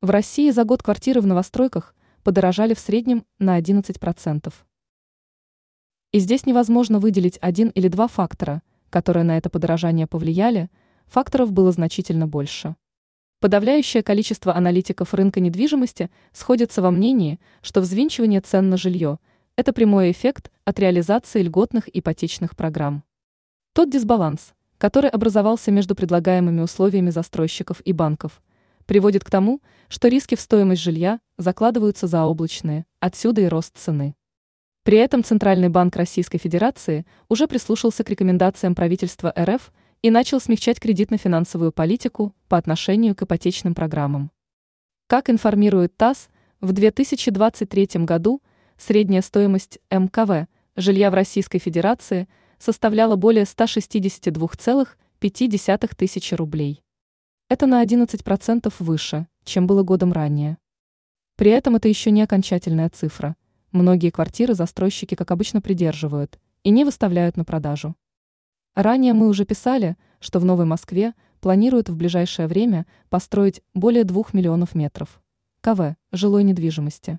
В России за год квартиры в новостройках подорожали в среднем на 11%. И здесь невозможно выделить один или два фактора, которые на это подорожание повлияли, факторов было значительно больше. Подавляющее количество аналитиков рынка недвижимости сходится во мнении, что взвинчивание цен на жилье – это прямой эффект от реализации льготных ипотечных программ. Тот дисбаланс, который образовался между предлагаемыми условиями застройщиков и банков, приводит к тому, что риски в стоимость жилья закладываются заоблачные, отсюда и рост цены. При этом Центральный банк Российской Федерации уже прислушался к рекомендациям правительства РФ – и начал смягчать кредитно-финансовую политику по отношению к ипотечным программам. Как информирует ТАСС, в 2023 году средняя стоимость МКВ жилья в Российской Федерации составляла более 162,5 тысячи рублей. Это на 11% выше, чем было годом ранее. При этом это еще не окончательная цифра. Многие квартиры застройщики, как обычно, придерживают и не выставляют на продажу. Ранее мы уже писали, что в Новой Москве планируют в ближайшее время построить более двух миллионов метров КВ жилой недвижимости.